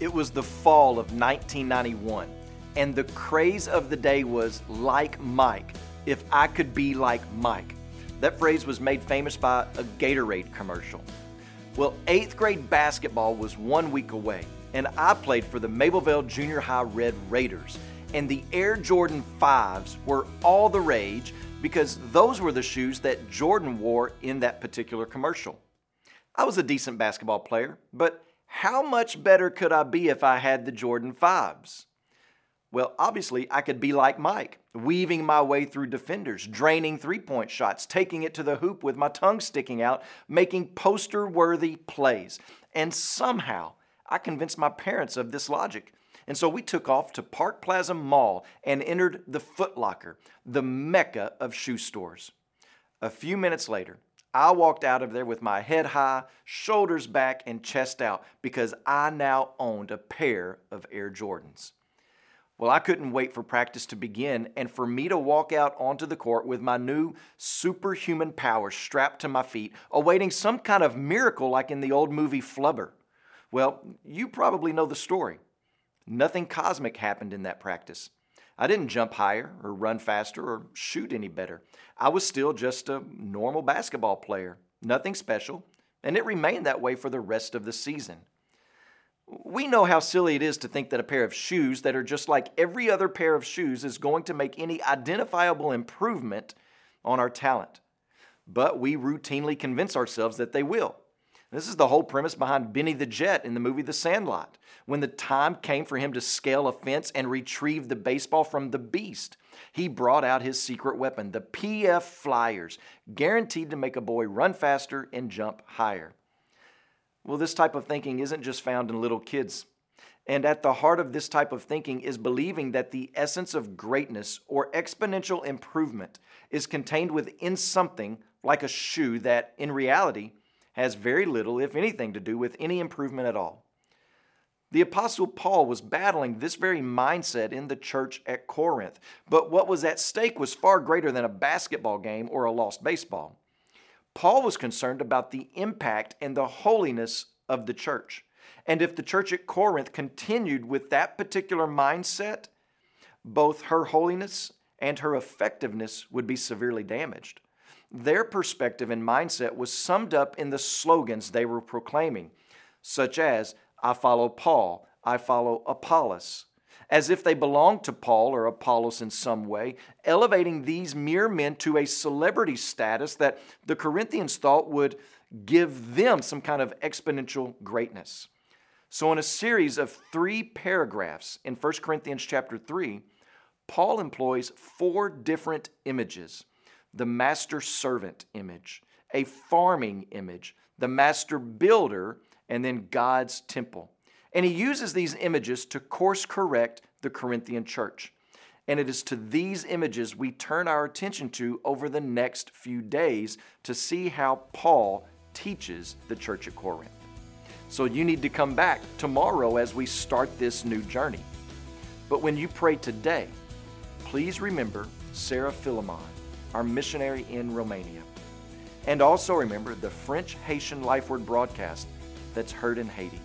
It was the fall of 1991, and the craze of the day was like Mike, if I could be like Mike. That phrase was made famous by a Gatorade commercial. Well, eighth grade basketball was one week away, and I played for the Mabelvale Junior High Red Raiders. And the Air Jordan 5s were all the rage because those were the shoes that Jordan wore in that particular commercial. I was a decent basketball player, but how much better could I be if I had the Jordan 5s? Well, obviously, I could be like Mike, weaving my way through defenders, draining three point shots, taking it to the hoop with my tongue sticking out, making poster worthy plays. And somehow, I convinced my parents of this logic. And so we took off to Park Plaza Mall and entered the Foot Locker, the mecca of shoe stores. A few minutes later, I walked out of there with my head high, shoulders back, and chest out because I now owned a pair of Air Jordans. Well, I couldn't wait for practice to begin and for me to walk out onto the court with my new superhuman powers strapped to my feet, awaiting some kind of miracle like in the old movie Flubber. Well, you probably know the story. Nothing cosmic happened in that practice. I didn't jump higher or run faster or shoot any better. I was still just a normal basketball player, nothing special, and it remained that way for the rest of the season. We know how silly it is to think that a pair of shoes that are just like every other pair of shoes is going to make any identifiable improvement on our talent. But we routinely convince ourselves that they will. This is the whole premise behind Benny the Jet in the movie The Sandlot. When the time came for him to scale a fence and retrieve the baseball from the beast, he brought out his secret weapon, the PF Flyers, guaranteed to make a boy run faster and jump higher. Well, this type of thinking isn't just found in little kids. And at the heart of this type of thinking is believing that the essence of greatness or exponential improvement is contained within something like a shoe that, in reality, has very little, if anything, to do with any improvement at all. The Apostle Paul was battling this very mindset in the church at Corinth, but what was at stake was far greater than a basketball game or a lost baseball. Paul was concerned about the impact and the holiness of the church. And if the church at Corinth continued with that particular mindset, both her holiness and her effectiveness would be severely damaged. Their perspective and mindset was summed up in the slogans they were proclaiming, such as, I follow Paul, I follow Apollos, as if they belonged to Paul or Apollos in some way, elevating these mere men to a celebrity status that the Corinthians thought would give them some kind of exponential greatness. So in a series of 3 paragraphs in 1 Corinthians chapter 3, Paul employs four different images. The master servant image, a farming image, the master builder, and then God's temple. And he uses these images to course correct the Corinthian church. And it is to these images we turn our attention to over the next few days to see how Paul teaches the church at Corinth. So you need to come back tomorrow as we start this new journey. But when you pray today, please remember Sarah Philemon, our missionary in Romania. And also remember the French Haitian Life Word broadcast that's heard in Haiti.